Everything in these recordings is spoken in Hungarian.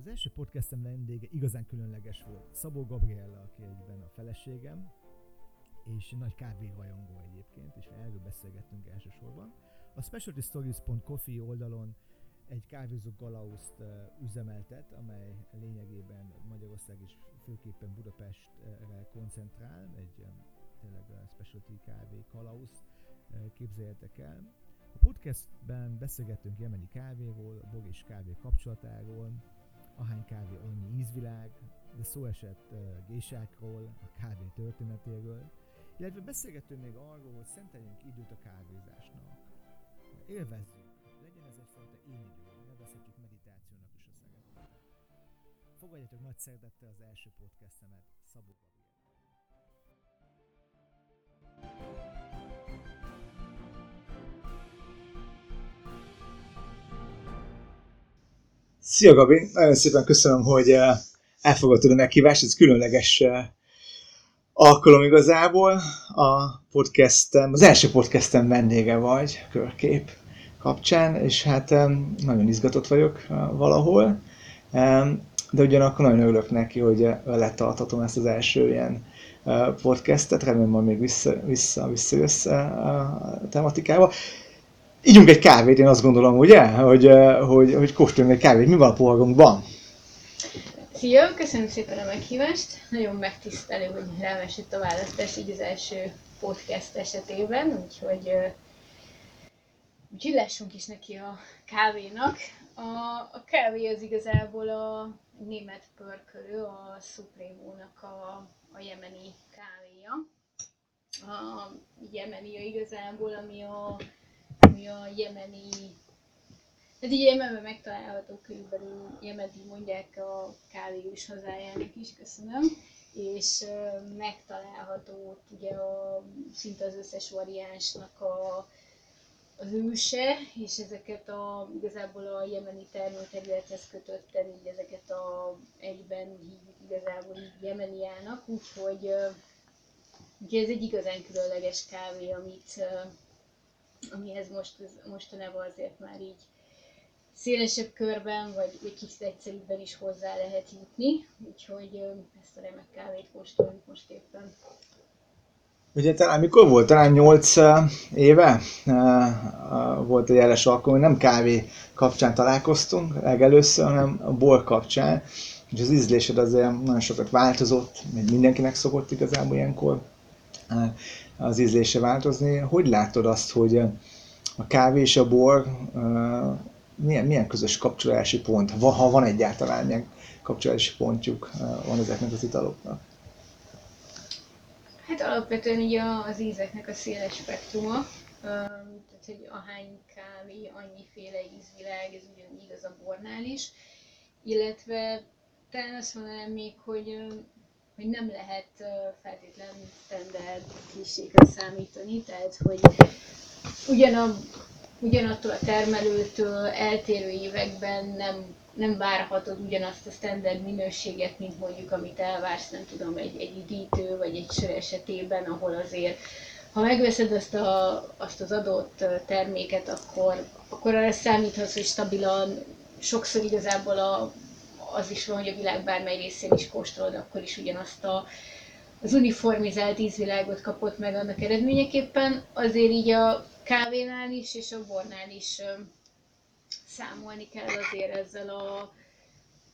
Az első podcastem vendége igazán különleges volt. Szabó Gabriella, aki egyben a feleségem, és nagy kávéhajongó egyébként, és erről beszélgettünk elsősorban. A specialtystories.coffee oldalon egy kávézó galauzt üzemeltet, amely lényegében Magyarország és főképpen Budapestre koncentrál, egy tényleg specialty kávé kalauz, képzeljétek el. A podcastben beszélgettünk jemeni kávéról, bog és kávé kapcsolatáról, ahány kávé annyi ízvilág, de szó esett uh, gésákról, a kávé történetéről, illetve beszélgettünk még arról, hogy szenteljünk időt a kávézásnak. Élvezzük, legyen ez egyfajta én idő, nevezhetjük meditációnak is a szeretet. Fogadjatok nagy szeretettel az első podcastemet, Szabó Szia Gabi, nagyon szépen köszönöm, hogy eh, elfogadtad a meghívást, ez különleges eh, alkalom igazából. A podcastem, az első podcastem vendége vagy, körkép kapcsán, és hát nagyon izgatott vagyok eh, valahol, de ugyanakkor nagyon örülök neki, hogy letartatom ezt az első ilyen podcastet, remélem majd még vissza, vissza, visszajössz a tematikába. Ígyunk egy kávét, én azt gondolom, ugye? Hogy, hogy, hogy kóstoljunk egy kávét. Mi van a poharunkban? Szia, köszönöm szépen a meghívást. Nagyon megtisztelő, hogy rám esett a választás így az első podcast esetében, úgyhogy, úgyhogy lássunk is neki a kávénak. A, a kávé az igazából a német pörkölő, a Supremo-nak a, a jemeni kávéja. A jemeni igazából, ami a ami a jemeni tehát így Jemenben megtalálható körülbelül Jemeni mondják a kávéus hazájának is, köszönöm, és megtalálható ugye a, szinte az összes variánsnak a, az őse, és ezeket a, igazából a jemeni termőterülethez kötötten, így ezeket a egyben hívjuk igazából így jemeniának, úgyhogy, úgyhogy ez egy igazán különleges kávé, amit, amihez most, mostanában azért már így szélesebb körben, vagy egy kicsit egyszerűbben is hozzá lehet jutni, úgyhogy ezt a remek kávét kóstoljuk most éppen. Ugye talán mikor volt? Talán 8 éve volt egy jeles alkalom, nem kávé kapcsán találkoztunk legelőször, hanem a bor kapcsán, és az ízlésed azért nagyon sokat változott, mindenkinek szokott igazából ilyenkor az ízlése változni. Hogy látod azt, hogy a kávé és a bor milyen, milyen közös kapcsolási pont, ha van egyáltalán milyen kapcsolási pontjuk van ezeknek az italoknak? Hát alapvetően ugye az ízeknek a széles spektruma, tehát hogy ahány kávé, annyiféle ízvilág, ez ugyan igaz a bornál is, illetve talán azt mondanám még, hogy hogy nem lehet feltétlen standard klisékre számítani, tehát hogy ugyan ugyanattól a termelőtől eltérő években nem, nem várhatod ugyanazt a standard minőséget, mint mondjuk amit elvársz, nem tudom, egy, egy üdítő vagy egy sör esetében, ahol azért ha megveszed azt, a, azt az adott terméket, akkor, akkor arra számíthatsz, hogy stabilan, sokszor igazából a az is van, hogy a világ bármely részén is kóstolod, akkor is ugyanazt a, az uniformizált ízvilágot kapott meg annak eredményeképpen. Azért így a kávénál is és a bornál is számolni kell azért ezzel a,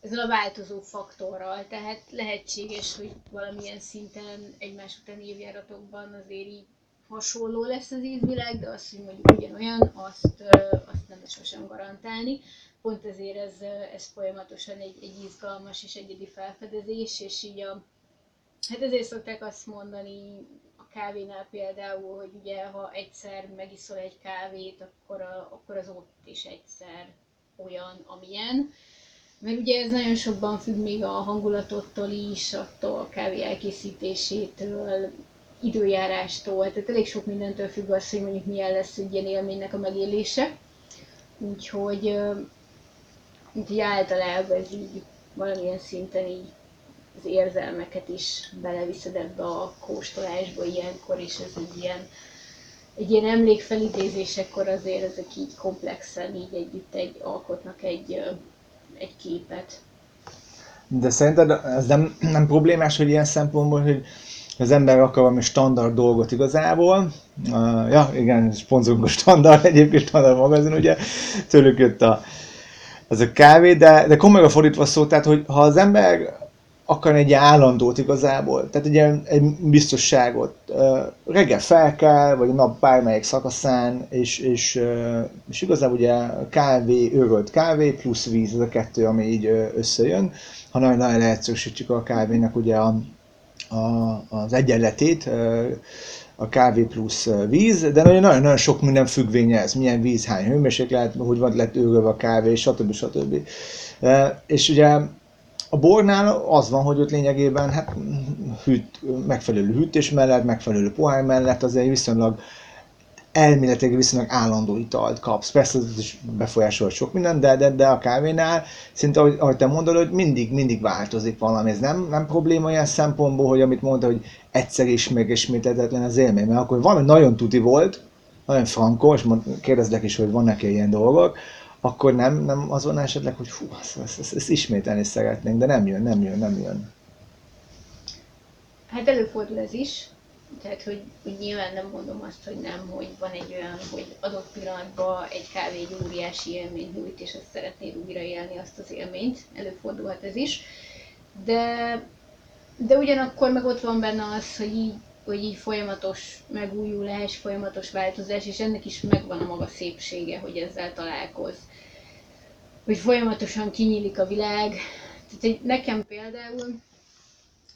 ezzel a változó faktorral. Tehát lehetséges, hogy valamilyen szinten egymás után évjáratokban azért így hasonló lesz az ízvilág, de azt, hogy mondjuk ugyanolyan, azt, azt nem sosem garantálni pont ezért ez, ez folyamatosan egy, egy izgalmas és egyedi felfedezés, és így a, hát ezért szokták azt mondani a kávénál például, hogy ugye ha egyszer megiszol egy kávét, akkor, a, akkor az ott is egyszer olyan, amilyen. Mert ugye ez nagyon sokban függ még a hangulatottól is, attól a kávé elkészítésétől, időjárástól, tehát elég sok mindentől függ az, hogy mondjuk milyen lesz egy ilyen élménynek a megélése. Úgyhogy így általában ez így valamilyen szinten így az érzelmeket is beleviszed ebbe a kóstolásba ilyenkor, és ez egy ilyen, egy ilyen emlékfelidézésekor azért ezek így komplexen így együtt egy, alkotnak egy, egy képet. De szerinted ez nem, nem problémás, hogy ilyen szempontból, hogy az ember akar valami standard dolgot igazából. Uh, ja, igen, sponzorunk a standard, egyébként standard magazin, ugye, tőlük jött a, ez a kávé, de, de komolyan fordítva szó, tehát hogy ha az ember akar egy állandót igazából, tehát egy, ilyen, egy biztosságot. Reggel fel kell, vagy a nap bármelyik szakaszán, és, és, és igazából ugye kávé, őrölt kávé plusz víz, ez a kettő, ami így összejön. Ha nagyon, nagyon leegyszerűsítjük a kávénak ugye a, a, az egyenletét, a kávé plusz víz, de nagyon-nagyon sok minden függvénye ez, milyen víz, hány hőmérséklet, hogy van lett őrölve a kávé, stb. stb. És ugye a bornál az van, hogy ott lényegében hát, hűt, megfelelő hűtés mellett, megfelelő pohár mellett azért viszonylag elméletileg viszonylag állandó italt kapsz. Persze ez is befolyásol sok minden, de, de, de a kávénál szinte, ahogy, ahogy te mondod, hogy mindig, mindig változik valami. Ez nem, nem probléma olyan szempontból, hogy amit mondta, hogy egyszer is megismételhetetlen az élmény, mert akkor valami nagyon tuti volt, nagyon frankos, kérdezlek is, hogy vannak -e ilyen dolgok, akkor nem, nem az van esetleg, hogy fú, ezt, ezt, ezt, ezt ismételni szeretnénk, de nem jön, nem jön, nem jön. Hát előfordul ez is, tehát, hogy, hogy nyilván nem mondom azt, hogy nem, hogy van egy olyan, hogy adott pillanatban egy kávé egy óriási élmény nyújt, és azt szeretnéd újraélni azt az élményt, előfordulhat ez is. De, de ugyanakkor meg ott van benne az, hogy így, hogy így folyamatos megújulás, folyamatos változás, és ennek is megvan a maga szépsége, hogy ezzel találkoz. Hogy folyamatosan kinyílik a világ. Tehát hogy nekem például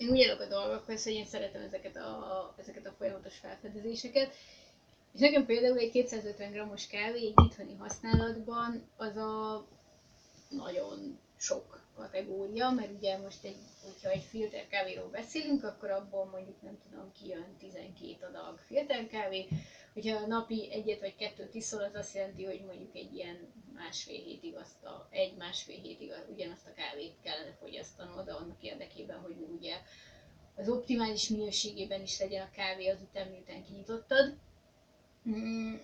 én úgy állok a dolgokhoz, hogy én szeretem ezeket a, ezeket a folyamatos felfedezéseket. És nekem például egy 250 g-os kávé egy itthoni használatban az a nagyon sok kategória, mert ugye most egy, hogyha egy filter kávéról beszélünk, akkor abból mondjuk nem tudom, kijön 12 adag filter kávé. Hogyha napi egyet vagy kettőt iszol, az azt jelenti, hogy mondjuk egy ilyen másfél hétig azt a, egy-másfél hétig ugyanazt a kávét kellene fogyasztanod, annak érdekében, hogy ugye az optimális minőségében is legyen a kávé azután, miután kinyitottad. Mm,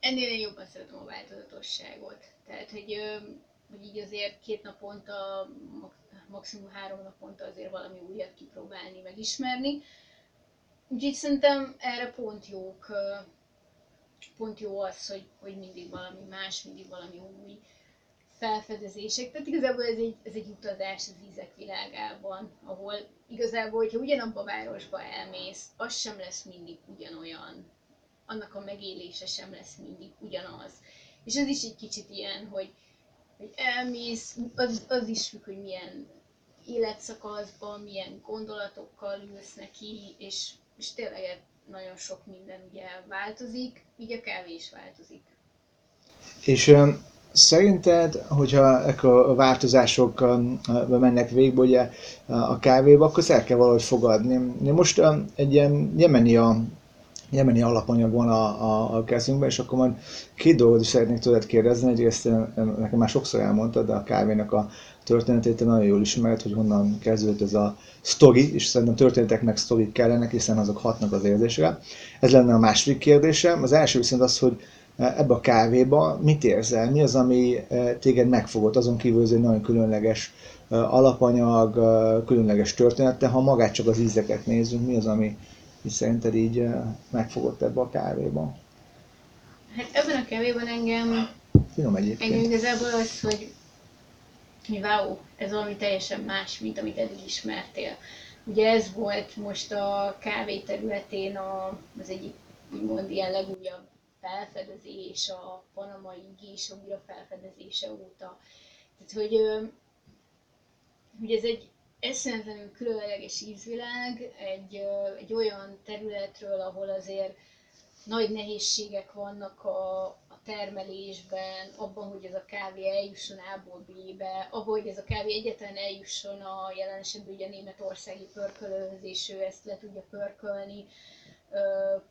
ennél én jobban szeretem a változatosságot. Tehát, hogy, hogy így azért két naponta, maximum három naponta azért valami újat kipróbálni, megismerni. Úgyhogy szerintem erre pont jók pont jó az, hogy, hogy mindig valami más, mindig valami új felfedezések. Tehát igazából ez egy, ez egy utazás az ízek világában, ahol igazából, hogyha ugyanabba a városba elmész, az sem lesz mindig ugyanolyan. Annak a megélése sem lesz mindig ugyanaz. És ez is egy kicsit ilyen, hogy, hogy elmész, az, az is függ, hogy milyen életszakaszban, milyen gondolatokkal ülsz neki, és, és tényleg nagyon sok minden ugye változik, így a kávé is változik. És um, szerinted, hogyha a változások um, mennek végbe ugye a kávéba, akkor el kell valahogy fogadni. Most um, egy ilyen jemeni a jemeni alapanyag van a, a, a kezünkben, és akkor majd két dolgot is szeretnék tőled kérdezni. Egyrészt nekem már sokszor elmondtad, de a kávénak a történetét te nagyon jól ismered, hogy honnan kezdődött ez a sztori, és szerintem történetek meg sztorik kellenek, hiszen azok hatnak az érzésre. Ez lenne a második kérdésem. Az első viszont az, hogy ebbe a kávéba mit érzel? Mi az, ami téged megfogott? Azon kívül ez egy nagyon különleges alapanyag, különleges története. Ha magát csak az ízeket nézzünk, mi az, ami szerinted így megfogott ebbe a kávéba? Hát ebben a kávéban engem, Finom egyébként. engem igazából az, hogy hogy wow, ez valami teljesen más, mint amit eddig ismertél. Ugye ez volt most a kávé területén a, az egyik úgymond ilyen legújabb felfedezés, a panamai gés újra felfedezése óta. Tehát, hogy, hogy ez egy eszméletlenül különleges ízvilág, egy, egy olyan területről, ahol azért nagy nehézségek vannak a, termelésben, abban, hogy ez a kávé eljusson A-ból B-be, abban, hogy ez a kávé egyetlen eljusson a jelen esetben ugye a németországi pörkölőhöz, és ő ezt le tudja pörkölni.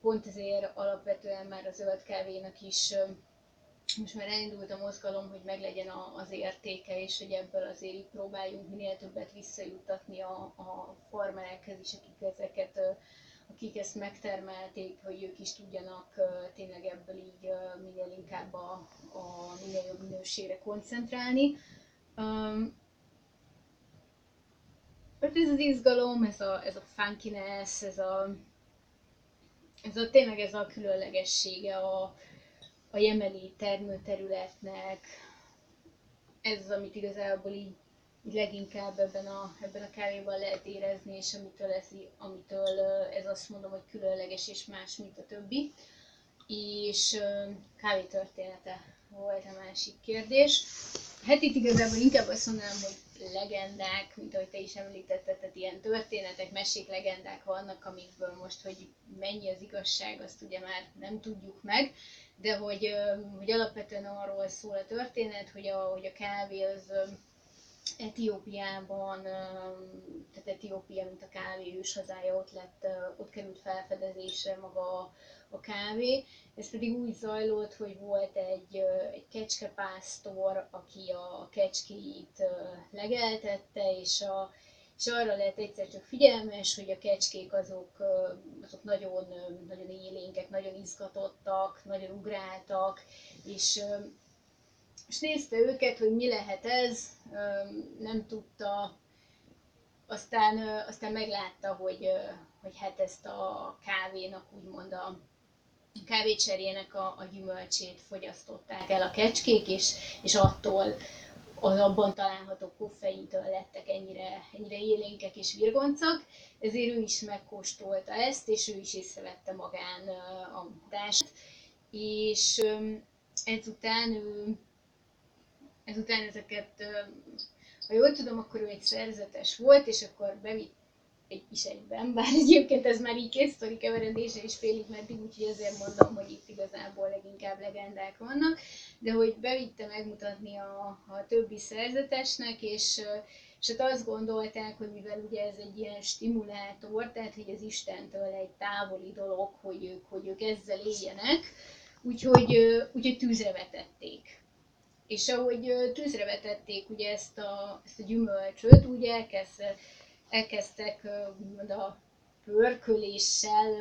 Pont ezért alapvetően már a zöld kávénak is most már elindult a mozgalom, hogy meglegyen az értéke, és hogy ebből azért így próbáljunk minél többet visszajuttatni a, a farmerekhez is, akik ezeket akik ezt megtermelték, hogy ők is tudjanak tényleg ebből így minél inkább a, a minél jobb minőségre koncentrálni. hát ez az izgalom, ez a, ez a funkiness, ez a, ez a tényleg ez a különlegessége a, a jemeni termőterületnek, ez az, amit igazából így, így leginkább ebben a, ebben a kávéban lehet érezni, és amitől ez, amitől ez azt mondom, hogy különleges és más, mint a többi. És kávé története volt a másik kérdés. Hát itt igazából inkább azt mondanám, hogy legendák, mint ahogy te is említetted, tehát ilyen történetek, mesék, legendák vannak, amikből most, hogy mennyi az igazság, azt ugye már nem tudjuk meg, de hogy, hogy alapvetően arról szól a történet, hogy a, hogy a kávé az Etiópiában, tehát Etiópia, mint a kávé őshazája, ott, lett, ott került felfedezésre maga a kávé. Ez pedig úgy zajlott, hogy volt egy, egy kecskepásztor, aki a kecskéit legeltette, és, a, és arra lett egyszer csak figyelmes, hogy a kecskék azok, azok nagyon, nagyon élénkek, nagyon izgatottak, nagyon ugráltak, és, és nézte őket, hogy mi lehet ez, nem tudta, aztán, aztán meglátta, hogy, hogy hát ezt a kávénak úgymond a, kávécserjének a, a gyümölcsét fogyasztották el a kecskék, és, és attól az abban található koffeintől lettek ennyire, ennyire élénkek és virgoncak, ezért ő is megkóstolta ezt, és ő is észrevette magán a hatást, és ezután ő, ezután ezeket, ha jól tudom, akkor ő egy szerzetes volt, és akkor bevitt egy kis egyben, bár egyébként ez már így két sztori keveredése is félig meddig, úgyhogy ezért mondom, hogy itt igazából leginkább legendák vannak, de hogy bevitte megmutatni a, a többi szerzetesnek, és, és hát azt gondolták, hogy mivel ugye ez egy ilyen stimulátor, tehát hogy ez Istentől egy távoli dolog, hogy ők, hogy ők ezzel éljenek, úgyhogy, úgyhogy tűzre vetették. És ahogy tűzre vetették ugye ezt a, ezt a gyümölcsöt, úgy elkezdett elkezdtek a pörköléssel,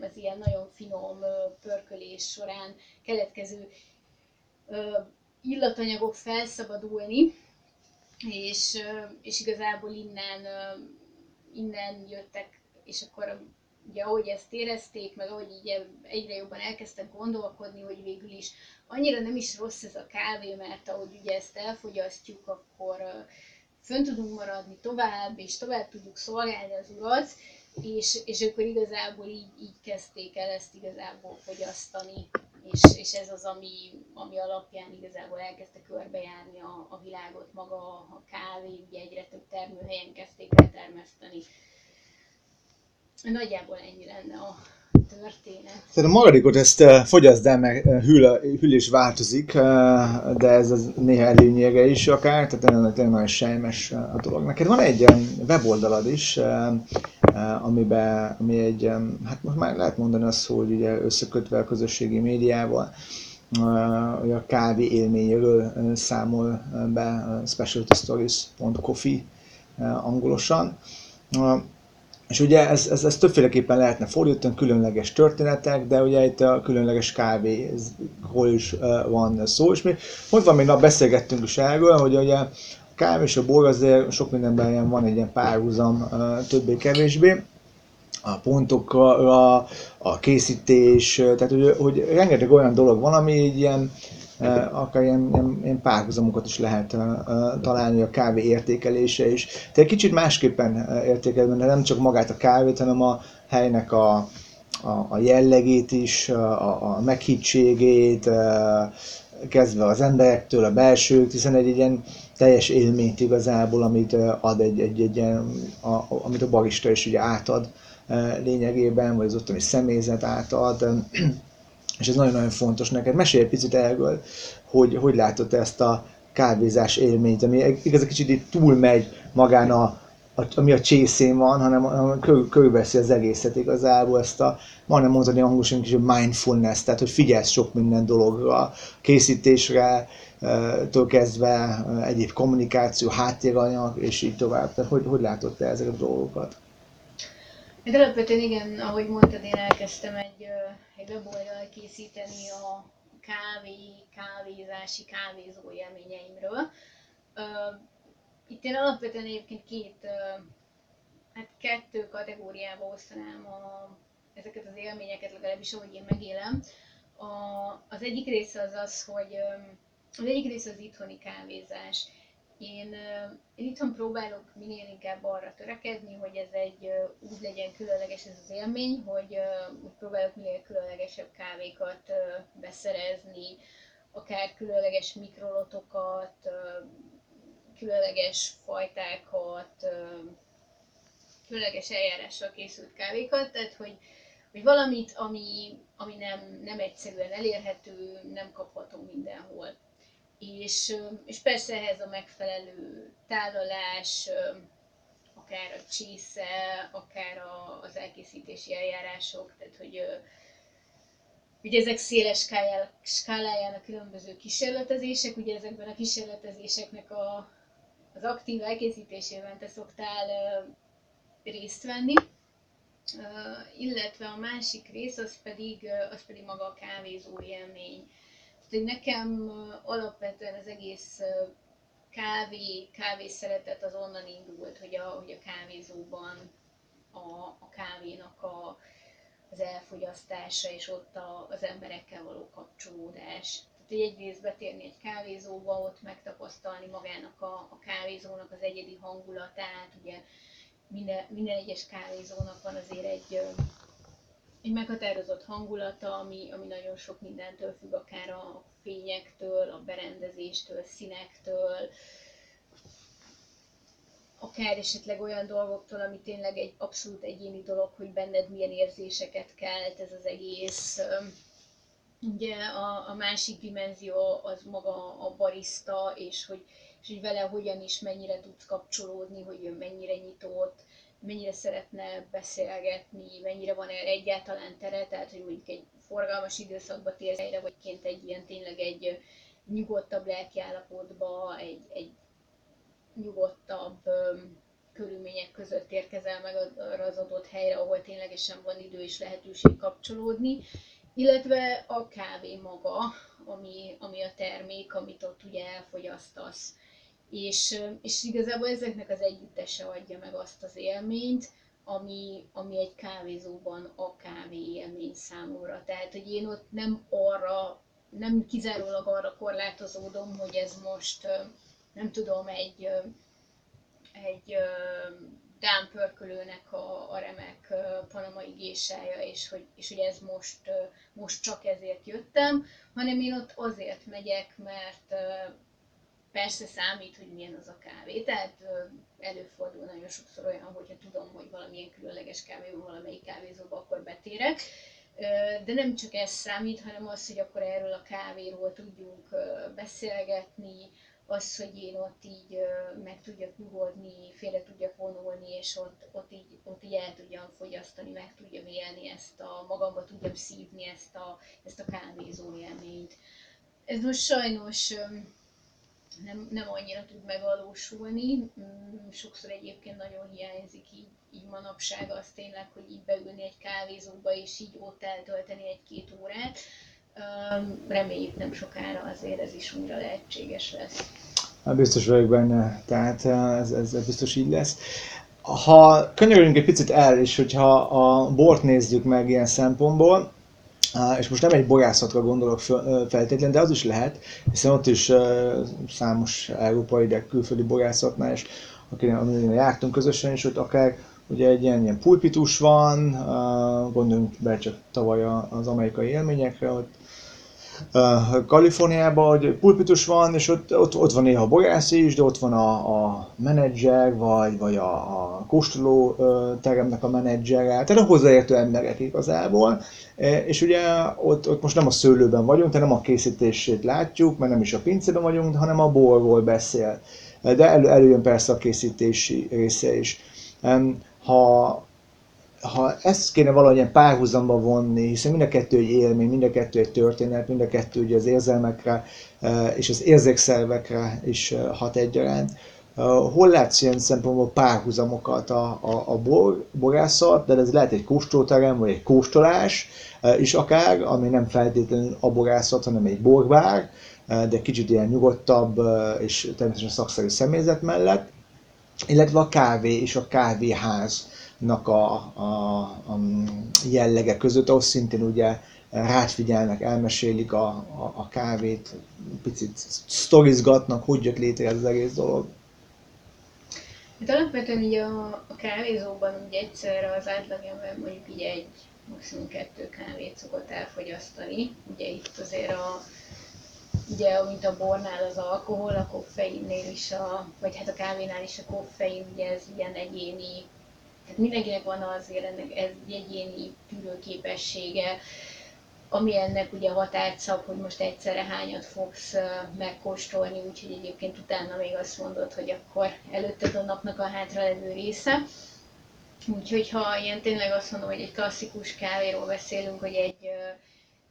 az ilyen nagyon finom pörkölés során keletkező illatanyagok felszabadulni, és, és igazából innen, innen jöttek, és akkor ugye ahogy ezt érezték, meg ahogy így egyre jobban elkezdtek gondolkodni, hogy végül is annyira nem is rossz ez a kávé, mert ahogy ugye ezt elfogyasztjuk, akkor fönn tudunk maradni tovább, és tovább tudjuk szolgálni az urat, és, és akkor igazából így, így kezdték el ezt igazából fogyasztani, és, és ez az, ami, ami alapján igazából elkezdte körbejárni a, a világot maga a kávé, ugye egyre több termőhelyen kezdték el termeszteni. Nagyjából ennyi lenne a, történet. Tehát a maradékot ezt uh, fogyaszd el, mert uh, hűl, hűl is változik, uh, de ez az néha előnyére is akár, tehát tényleg nagyon sejmes a dolog. Neked van egy um, weboldalad is, uh, amiben, ami egy, um, hát most már lehet mondani azt, hogy ugye összekötve a közösségi médiával, uh, a kávé élményéről számol be specialtystories.coffee angolosan. És ugye ez, ez, ez többféleképpen lehetne fordítani, különleges történetek, de ugye itt a különleges kávéról is van szó, és mi hogy van még nap beszélgettünk is erről, hogy ugye a kávé és a bor azért sok mindenben ilyen van egy ilyen párhuzam többé-kevésbé, a pontokra, a készítés, tehát hogy, hogy rengeteg olyan dolog van, ami így ilyen akár ilyen, ilyen, ilyen párhuzamokat is lehet találni a kávé értékelése is. Tehát kicsit másképpen értékelve, nem csak magát a kávét, hanem a helynek a, a, a jellegét is, a, a meghittségét, kezdve az emberektől, a belsők, hiszen egy ilyen teljes élményt igazából, amit ad egy, egy, egy ilyen, a, amit a barista is ugye átad lényegében, vagy az ottani személyzet átad és ez nagyon-nagyon fontos neked. Mesélj egy picit erről, hogy hogy látod ezt a kávézás élményt, ami igaz, kicsit itt túlmegy magán a, a, ami a csészén van, hanem körülveszi az egészet igazából, ezt a, majdnem mondani angolosan kicsit mindfulness, tehát hogy figyelsz sok minden dologra, készítésre, től kezdve egyéb kommunikáció, háttéranyag, és így tovább. Tehát hogy, hogy látod te ezeket a dolgokat? Hát alapvetően igen, ahogy mondtad, én elkezdtem egy, egy weboldal készíteni a kávé, kávézási, kávézó élményeimről. Itt én alapvetően egyébként két, hát kettő kategóriába osztanám a, ezeket az élményeket, legalábbis ahogy én megélem. A, az egyik része az az, hogy az egyik része az itthoni kávézás. Én, én itthon próbálok minél inkább arra törekedni, hogy ez egy úgy legyen különleges ez az élmény, hogy úgy próbálok minél különlegesebb kávékat beszerezni, akár különleges mikrolotokat, különleges fajtákat, különleges eljárással készült kávékat, tehát hogy, hogy valamit, ami, ami nem, nem egyszerűen elérhető, nem kapható mindenhol. És, és persze ehhez a megfelelő tálalás, akár a csésze, akár a, az elkészítési eljárások, tehát hogy Ugye ezek széles skáláján a különböző kísérletezések, ugye ezekben a kísérletezéseknek a, az aktív elkészítésében te szoktál részt venni, illetve a másik rész az pedig, az pedig maga a kávézó élmény. Hogy nekem alapvetően az egész kávé, kávé szeretet az onnan indult, hogy a, hogy a kávézóban a, a kávénak a, az elfogyasztása és ott a, az emberekkel való kapcsolódás. Tehát, egyrészt betérni egy kávézóba, ott megtapasztalni magának a, a kávézónak az egyedi hangulatát, ugye minden, minden egyes kávézónak van azért egy, egy meghatározott hangulata, ami, ami nagyon sok mindentől függ, akár a fényektől, a berendezéstől, színektől, akár esetleg olyan dolgoktól, ami tényleg egy abszolút egyéni dolog, hogy benned milyen érzéseket kelt ez az egész. Ugye a, a másik dimenzió az maga a barista, és hogy, és hogy vele hogyan is mennyire tudsz kapcsolódni, hogy ő mennyire nyitott, mennyire szeretne beszélgetni, mennyire van erre egyáltalán tere, tehát hogy mondjuk egy forgalmas időszakba térsz helyre, vagy ként egy ilyen tényleg egy nyugodtabb lelkiállapotba, egy, egy nyugodtabb körülmények között érkezel meg arra az adott helyre, ahol ténylegesen van idő és lehetőség kapcsolódni, illetve a kávé maga, ami, ami a termék, amit ott ugye elfogyasztasz. És, és igazából ezeknek az együttese adja meg azt az élményt, ami, ami egy kávézóban a kávé élmény számomra. Tehát, hogy én ott nem arra, nem kizárólag arra korlátozódom, hogy ez most nem tudom, egy, egy dámpörkölőnek a, a remek panamai gésája, és hogy, és hogy ez most, most csak ezért jöttem, hanem én ott azért megyek, mert persze számít, hogy milyen az a kávé. Tehát előfordul nagyon sokszor olyan, hogyha tudom, hogy valamilyen különleges kávé van valamelyik kávézóba, akkor betérek. De nem csak ez számít, hanem az, hogy akkor erről a kávéról tudjunk beszélgetni, az, hogy én ott így meg tudjak nyugodni, félre tudjak vonulni, és ott, ott, így, ott így el tudjam fogyasztani, meg tudjam élni ezt a, magamba tudjam szívni ezt a, ezt a kávézó élményt. Ez most sajnos nem, nem annyira tud megvalósulni, mm, sokszor egyébként nagyon hiányzik így, így manapság az tényleg, hogy így beülni egy kávézóba, és így ott eltölteni egy-két órát Reméljük nem sokára azért ez is újra lehetséges lesz. Hát biztos vagyok benne, tehát ez, ez, ez biztos így lesz. Ha könyörülünk egy picit el, és hogyha a bort nézzük meg ilyen szempontból, és most nem egy borászatra gondolok feltétlenül, de az is lehet, hiszen ott is számos európai, de külföldi borászatnál, és akinek jártunk közösen, és ott akár Ugye egy ilyen, ilyen pulpitus van, gondoljunk be csak tavaly az amerikai élményekre, ott Kaliforniában, hogy pulpitus van, és ott, ott, ott van néha a borász is, de ott van a, a menedzser, vagy, vagy a, a kóstoló teremnek a menedzsere, tehát a hozzáértő emberek igazából. És ugye ott, ott most nem a szőlőben vagyunk, tehát nem a készítését látjuk, mert nem is a pincében vagyunk, hanem a borról beszél. De elő, előjön persze a készítési része is. Ha, ha ezt kéne valahogyan párhuzamba vonni, hiszen mind a kettő egy élmény, mind a kettő egy történet, mind a kettő ugye az érzelmekre eh, és az érzékszervekre is eh, hat egyaránt. Eh, hol látsz ilyen szempontból párhuzamokat a, a, a bor, borászat, de ez lehet egy kóstolterem, vagy egy kóstolás is akár, ami nem feltétlenül a borászat, hanem egy borbár, de kicsit ilyen nyugodtabb és természetesen szakszerű személyzet mellett illetve a kávé és a kávéháznak a, a, a jellege között, ahol szintén ugye rád figyelnek, elmesélik a, a, a kávét, picit sztorizgatnak, hogy jött létre ez az egész dolog. Hát alapvetően ugye a, a kávézóban ugye egyszerre az átlagember mondjuk így egy, maximum kettő kávét szokott elfogyasztani. Ugye itt azért a, ugye, mint a bornál az alkohol, a koffeinnél is, a, vagy hát a kávénál is a koffein, ugye ez ilyen egyéni, tehát mindenkinek van azért ennek ez egyéni tűrőképessége, ami ennek ugye határt szab, hogy most egyszerre hányat fogsz megkóstolni, úgyhogy egyébként utána még azt mondod, hogy akkor előtted a napnak a hátralevő része. Úgyhogy ha ilyen tényleg azt mondom, hogy egy klasszikus kávéról beszélünk, hogy egy,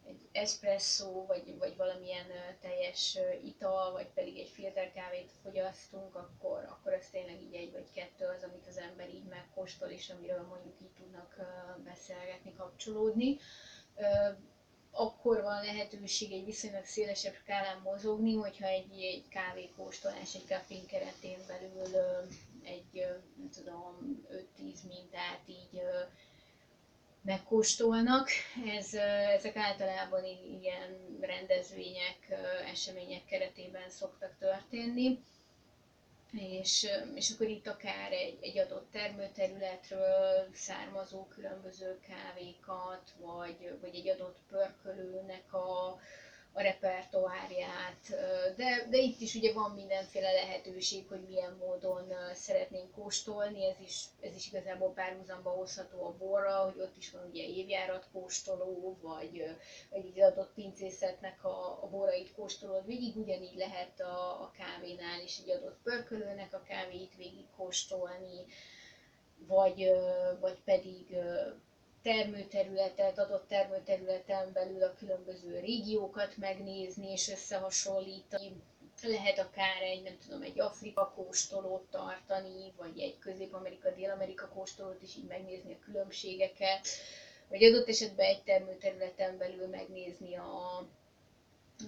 egy espresso, vagy, vagy valamilyen teljes ital, vagy pedig egy filterkávét fogyasztunk, akkor, akkor ez tényleg így egy vagy kettő az, amit az ember így megkóstol, és amiről mondjuk így tudnak beszélgetni, kapcsolódni. Akkor van lehetőség egy viszonylag szélesebb skálán mozogni, hogyha egy, egy kávékóstolás, egy kaffin keretén belül egy, nem tudom, 5-10 mintát így megkóstolnak. Ez, ezek általában ilyen rendezvények, események keretében szoktak történni és, és akkor itt akár egy, egy adott termőterületről származó különböző kávékat, vagy, vagy egy adott pörkölőnek a, a repertoárját, de, de itt is ugye van mindenféle lehetőség, hogy milyen módon szeretnénk kóstolni, ez is, ez is igazából párhuzamba hozható a borra, hogy ott is van ugye évjárat kóstoló, vagy, vagy egy adott pincészetnek a, a borait kóstolod végig, ugyanígy lehet a, a kávénál is egy adott pörkölőnek a kávéit végig kóstolni, vagy, vagy pedig termőterületet, adott termőterületen belül a különböző régiókat megnézni és összehasonlítani. Lehet akár egy, nem tudom, egy Afrika kóstolót tartani, vagy egy Közép-Amerika, Dél-Amerika kóstolót is így megnézni a különbségeket, vagy adott esetben egy termőterületen belül megnézni a,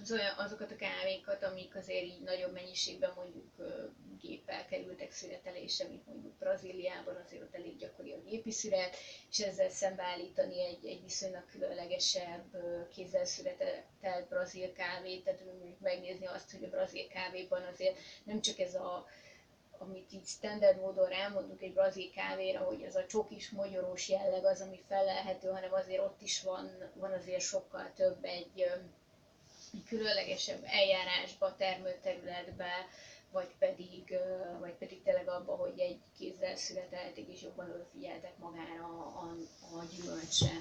az olyan, azokat a kávékat, amik azért így nagyobb mennyiségben mondjuk géppel kerültek szüretelésre, mint mondjuk Brazíliában, azért ott elég gyakori a gépi szüret, és ezzel szembeállítani egy, egy viszonylag különlegesebb kézzel született brazil kávét, tehát mondjuk megnézni azt, hogy a brazil kávéban azért nem csak ez a amit így standard módon rámondunk egy brazil kávéra, hogy ez a csokis, magyarós jelleg az, ami felelhető, hanem azért ott is van, van azért sokkal több egy különlegesebb eljárásba, termőterületbe, vagy pedig, vagy pedig tényleg abba, hogy egy kézzel születelték és jobban odafigyeltek magára a, a, a gyümölcsre.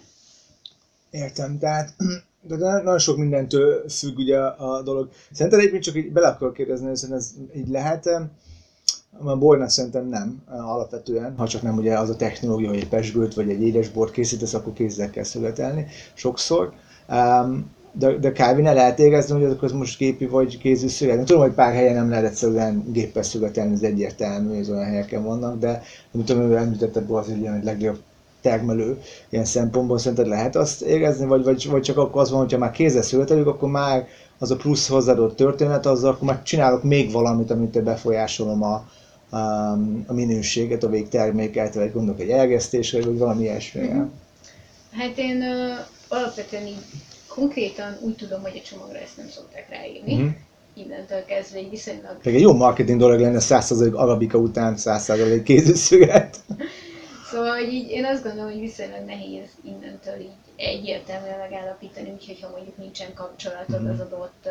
Értem, tehát de nagyon sok mindentől függ ugye a dolog. Szerinted egyébként csak így bele akarok kérdezni, hogy ez így lehet a bornál szerintem nem alapvetően, ha csak nem ugye az a technológia, hogy egy pesgőt vagy egy édesbort készítesz, akkor kézzel kell születelni sokszor. Um, de, de kávénál lehet érezni, hogy azok az most gépi vagy kézű szöget. Tudom, hogy pár helyen nem lehet egyszerűen géppel szögetelni, ez egyértelmű, ez olyan helyeken vannak, de nem tudom, hogy említetted Brazília, hogy legjobb termelő ilyen szempontból szerinted lehet azt érezni, vagy, vagy, vagy csak akkor az van, hogyha már kézzel születelünk, akkor már az a plusz hozzáadott történet, az akkor már csinálok még valamit, amit befolyásolom a, a, minőséget, a végterméket, vagy gondolok egy elgesztésre, vagy valami ilyesmire. Mm-hmm. Hát én uh, alapvetően így konkrétan úgy tudom, hogy a csomagra ezt nem szokták ráírni. Mm-hmm. Innentől kezdve egy viszonylag... Pedig egy jó marketing dolog lenne 100% arabika után 100% kézőszüget. Szóval, hogy így én azt gondolom, hogy viszonylag nehéz innentől így egyértelműen megállapítani, úgyhogy ha mondjuk nincsen kapcsolatod mm-hmm. az adott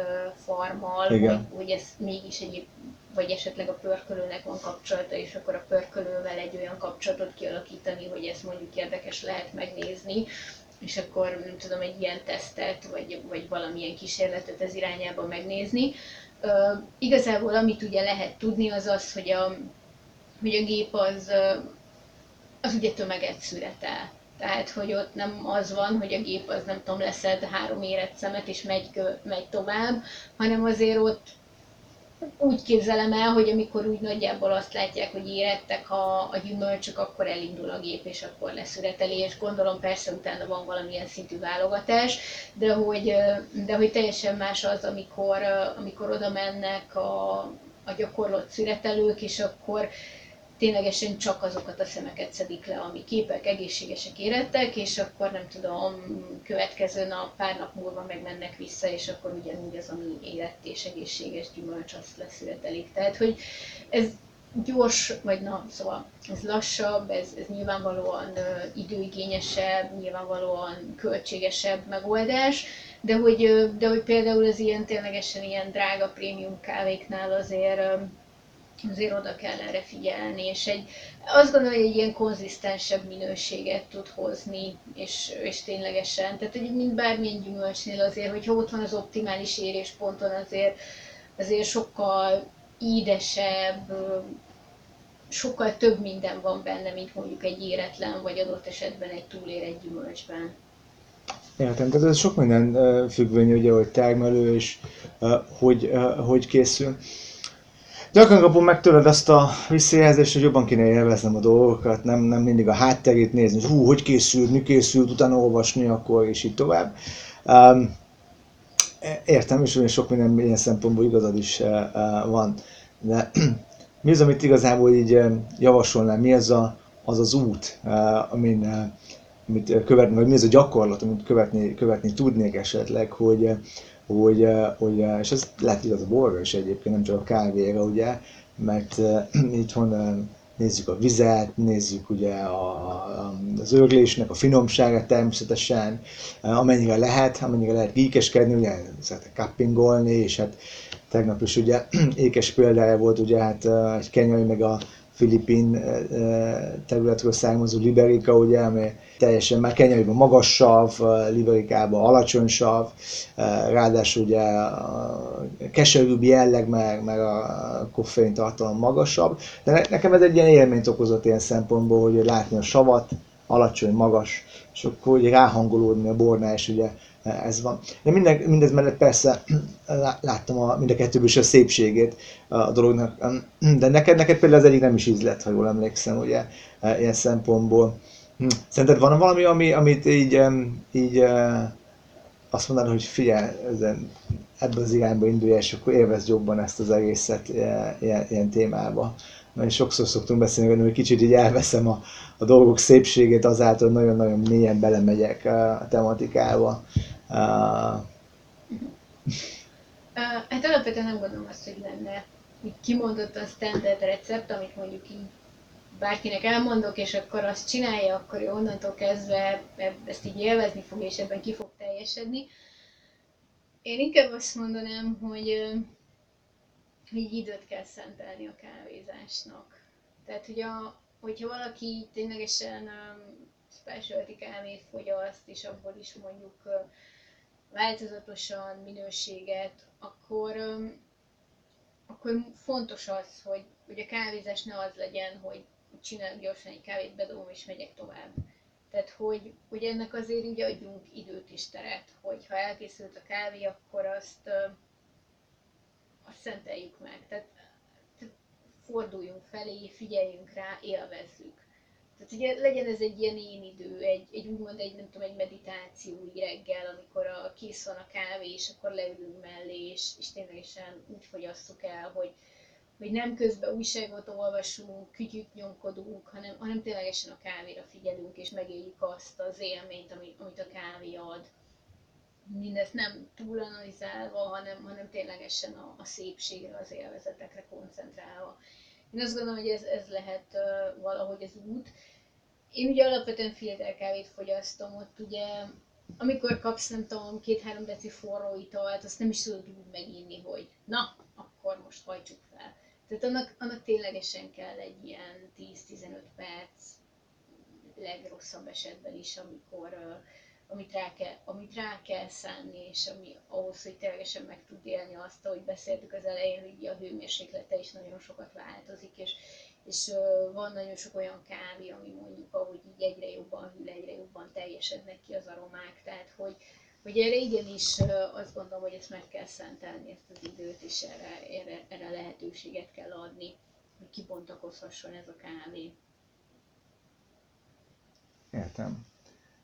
Igen. hogy, hogy ez mégis egy vagy esetleg a pörkölőnek van kapcsolata, és akkor a pörkölővel egy olyan kapcsolatot kialakítani, hogy ezt mondjuk érdekes lehet megnézni, és akkor nem tudom, egy ilyen tesztet, vagy, vagy valamilyen kísérletet ez irányába megnézni. Uh, igazából amit ugye lehet tudni, az az, hogy a, hogy a gép az, az ugye tömeget szüretel. Tehát, hogy ott nem az van, hogy a gép az nem tudom, leszed három érett szemet és megy, megy tovább, hanem azért ott úgy képzelem el, hogy amikor úgy nagyjából azt látják, hogy érettek a, a gyümölcsök, akkor elindul a gép, és akkor leszüreteli, és gondolom persze utána van valamilyen szintű válogatás, de hogy, de hogy teljesen más az, amikor, amikor oda mennek a, a gyakorlott szüretelők, és akkor ténylegesen csak azokat a szemeket szedik le, ami képek, egészségesek, érettek, és akkor nem tudom, következő nap, pár nap múlva megmennek vissza, és akkor ugyanúgy az, ami érett és egészséges gyümölcs, azt leszületelik. Tehát, hogy ez gyors, vagy na, szóval ez lassabb, ez, ez nyilvánvalóan időigényesebb, nyilvánvalóan költségesebb megoldás, de hogy, de hogy például az ilyen ténylegesen ilyen drága prémium kávéknál azért azért oda kell erre figyelni, és egy, azt gondolom, hogy egy ilyen konzisztensebb minőséget tud hozni, és, és ténylegesen, tehát hogy mint bármilyen gyümölcsnél azért, hogyha ott van az optimális érésponton, azért, azért sokkal ídesebb, sokkal több minden van benne, mint mondjuk egy éretlen, vagy adott esetben egy túlérett gyümölcsben. Értem, tehát ez sok minden függvény, ugye, hogy termelő és hogy, hogy készül. Gyakran kapom meg tőled azt a visszajelzést, hogy jobban kéne élveznem a dolgokat, nem, nem mindig a hátterét nézni, hogy hú, hogy készült, mi készült, utána olvasni, akkor és így tovább. Um, értem, és sok minden ilyen szempontból igazad is uh, van. De mi az, amit igazából így javasolnám, mi az a, az, az út, uh, amin, uh, amit követni, vagy mi az a gyakorlat, amit követni, követni tudnék esetleg, hogy, hogy, hogy, és ez lehet igaz a borra is egyébként, nem csak a kávéra, ugye, mert itthon nézzük a vizet, nézzük ugye a, az örlésnek a finomságát természetesen, amennyire lehet, amennyire lehet gíkeskedni, ugye szeretek kappingolni, és hát tegnap is ugye ékes példája volt ugye hát egy kenyai meg a filipin területről származó liberika, ugye, ami teljesen már kenyaiban magas sav, liberikában alacsony sav, ráadásul ugye a keserűbb jelleg, meg, meg a koffein tartalom magasabb. De nekem ez egy ilyen élményt okozott ilyen szempontból, hogy látni a savat, alacsony, magas, és akkor hogy ráhangolódni a bornál, és ugye ez van. De minden, mindez mellett persze láttam a, mind a kettőből is a szépségét a dolognak, de neked, neked például az egyik nem is ízlet, ha jól emlékszem, ugye, ilyen szempontból. Hm. Szerinted van valami, ami, amit így, így azt mondaná, hogy figyelj, ezen, ebben az irányba indulj, és akkor élvezd jobban ezt az egészet ilyen, ilyen témába. Mert sokszor szoktunk beszélni, hogy kicsit így elveszem a, a dolgok szépségét azáltal, hogy nagyon-nagyon mélyen belemegyek a tematikába. Uh, hát alapvetően nem gondolom azt, hogy lenne kimondott a standard recept, amit mondjuk így bárkinek elmondok, és akkor azt csinálja, akkor ő onnantól kezdve ezt így élvezni fog, és ebben ki fog teljesedni. Én inkább azt mondanám, hogy, hogy időt kell szentelni a kávézásnak. Tehát, hogy a, hogyha valaki ténylegesen specialty kávét fogyaszt, és abból is mondjuk változatosan minőséget, akkor, akkor fontos az, hogy, hogy a kávézás ne az legyen, hogy csinálok gyorsan egy kávét, bedobom és megyek tovább. Tehát, hogy, hogy ennek azért így adjunk időt is teret, hogy ha elkészült a kávé, akkor azt, azt szenteljük meg. Tehát forduljunk felé, figyeljünk rá, élvezzük. Tehát ugye legyen ez egy ilyen én idő, egy, egy úgymond egy, nem tudom, egy meditáció reggel, amikor a, kész van a kávé, és akkor leülünk mellé, és, és ténylegesen úgy fogyasszuk el, hogy, hogy nem közben újságot olvasunk, kütyük nyomkodunk, hanem, hanem ténylegesen a kávéra figyelünk, és megéljük azt az élményt, amit, amit a kávé ad mindezt nem túlanalizálva, hanem, hanem ténylegesen a, a szépségre, az élvezetekre koncentrálva. Én azt gondolom, hogy ez, ez lehet uh, valahogy az út. Én ugye alapvetően filterkávét fogyasztom, ott ugye amikor kapsz, nem tudom, két-három deci forró italt, azt nem is tudod úgy meginni, hogy na, akkor most hajtsuk fel. Tehát annak, annak ténylegesen kell egy ilyen 10-15 perc, legrosszabb esetben is, amikor uh, amit rá kell, amit rá kell szánni, és ami ahhoz, hogy ténylegesen meg tud élni azt, ahogy beszéltük az elején, hogy a hőmérséklete is nagyon sokat változik, és, és van nagyon sok olyan kávé, ami mondjuk, ahogy így egyre jobban hűl, egyre jobban teljesednek ki az aromák, tehát hogy, hogy erre igenis azt gondolom, hogy ezt meg kell szentelni, ezt az időt, és erre, erre, erre lehetőséget kell adni, hogy kibontakozhasson ez a kávé. Értem.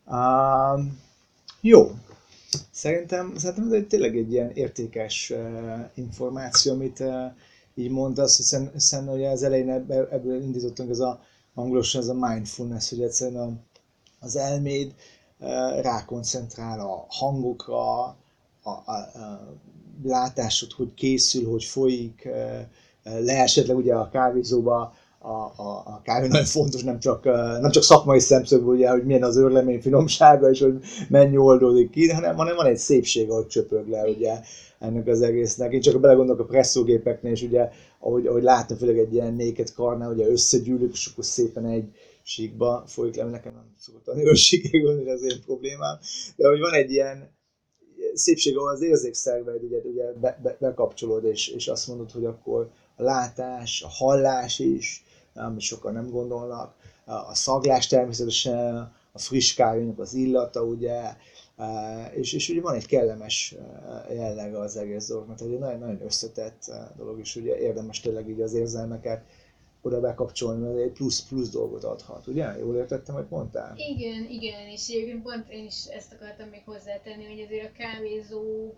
Uh, jó. Szerintem, szerintem ez egy, tényleg egy ilyen értékes uh, információ, amit uh, így mondasz, hiszen, hiszen ugye az elején ebből, ebből indítottunk ez a angolosan ez a mindfulness, hogy egyszerűen a, az elméd rákoncentrál a hangokra, a, a, a látásod, hogy készül, hogy folyik, le esetleg ugye a kávézóba a, a, a kávé nagyon fontos, nem csak, nem csak szakmai szemszögből, ugye, hogy milyen az őrlemény finomsága, és hogy mennyi oldódik ki, hanem, hanem van egy szépség, ahogy csöpög le, ugye, ennek az egésznek. Én csak belegondolok a presszógépeknél, és ugye, ahogy, ahogy látom, főleg egy ilyen néket karnál, ugye összegyűlük, és akkor szépen egy síkba folyik le, nekem nem szokott a sikerülni, ez az én problémám. De hogy van egy ilyen szépség, ahol az érzékszerveid ugye, ugye be, be, bekapcsolod, és, és azt mondod, hogy akkor a látás, a hallás is, amit sokan nem gondolnak, a szaglás természetesen, a friss kávénak az illata, ugye, és, és ugye van egy kellemes jellege az egész dolognak, tehát egy nagyon, nagyon összetett dolog, és ugye érdemes tényleg így az érzelmeket oda bekapcsolni, mert egy plusz-plusz dolgot adhat, ugye? Jól értettem, hogy mondtál? Igen, igen, és egyébként pont én is ezt akartam még hozzátenni, hogy azért a kávézó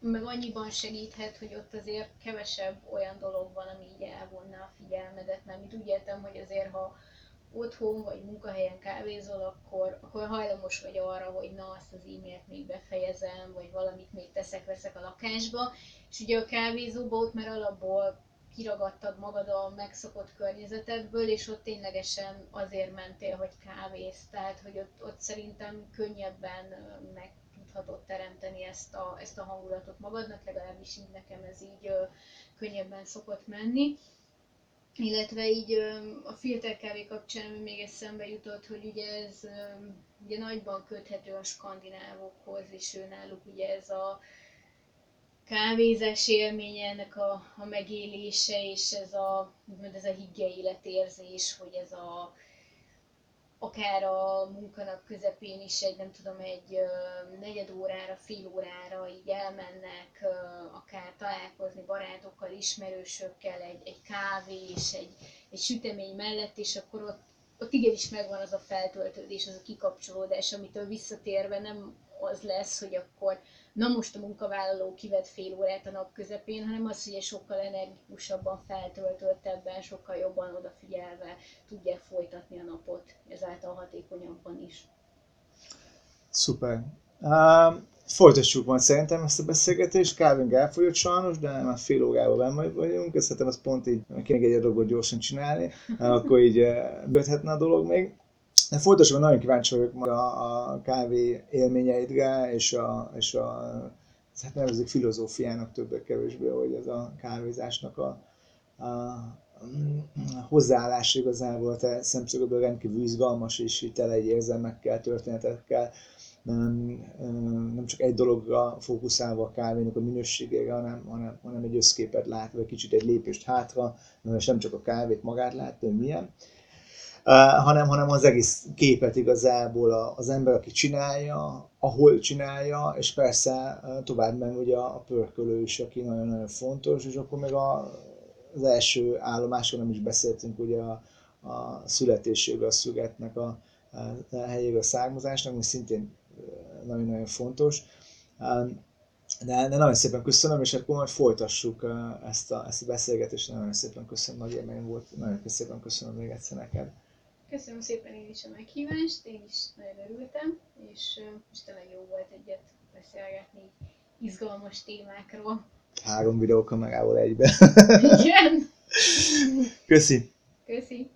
meg annyiban segíthet, hogy ott azért kevesebb olyan dolog van, ami így elvonná a figyelmedet, mert mit úgy értem, hogy azért ha otthon vagy munkahelyen kávézol, akkor, akkor hajlamos vagy arra, hogy na azt az e-mailt még befejezem, vagy valamit még teszek-veszek a lakásba, és ugye a kávézóba ott már alapból kiragadtad magad a megszokott környezetedből, és ott ténylegesen azért mentél, hogy kávész, tehát hogy ott, ott szerintem könnyebben meg tudhatod teremteni ezt a, ezt a hangulatot magadnak, legalábbis így nekem ez így könnyebben szokott menni. Illetve így a filterkávé kapcsán még eszembe jutott, hogy ugye ez ugye nagyban köthető a skandinávokhoz, és ő náluk ugye ez a kávézás élménye, ennek a, a megélése, és ez a, ez a higge életérzés, hogy ez a, akár a munkanap közepén is egy, nem tudom, egy negyed órára, fél órára így elmennek, akár találkozni barátokkal, ismerősökkel, egy, egy kávé és egy, egy sütemény mellett, és akkor ott, ott igenis megvan az a feltöltődés, az a kikapcsolódás, amitől visszatérve nem az lesz, hogy akkor na most a munkavállaló kivett fél órát a nap közepén, hanem az, hogy sokkal energikusabban, feltöltöttebben, sokkal jobban odafigyelve tudják folytatni a napot, ezáltal hatékonyabban is. Szuper. Uh, folytassuk majd szerintem ezt a beszélgetést. Kávink elfogyott sajnos, de már fél órában benne vagyunk. Ezt szerintem az pont így kéne egy dolgot gyorsan csinálni, akkor így bőthetne a dolog még. De folytassuk, nagyon kíváncsi vagyok a, a kávé élményeidre, és a, és a hát nevezzük filozófiának többek kevésbé, hogy ez a kávézásnak a, a, a hozzáállás igazából te szemszögöből rendkívül izgalmas, és tele egy érzelmekkel, történetekkel, nem, nem csak egy dologra fókuszálva a kávénak a minőségére, hanem, hanem, hanem egy összképet látva, egy kicsit egy lépést hátra, és nem csak a kávét magát látni, hogy milyen hanem, hanem az egész képet igazából az ember, aki csinálja, ahol csinálja, és persze tovább meg ugye a pörkölő is, aki nagyon-nagyon fontos, és akkor meg a, az első állomáson nem is beszéltünk ugye a, a születéséről, a szügetnek a, a helyéről, a származásnak, ami szintén nagyon-nagyon fontos. De, de nagyon szépen köszönöm, és akkor majd folytassuk ezt a, ezt a beszélgetést. Nagyon szépen köszönöm, nagy élmény volt. Nagyon szépen köszönöm még egyszer neked. Köszönöm szépen én is a meghívást, én is nagyon örültem, és most tényleg jó volt egyet beszélgetni izgalmas témákról. Három videókamerával egybe. Igen. Köszi. Köszi.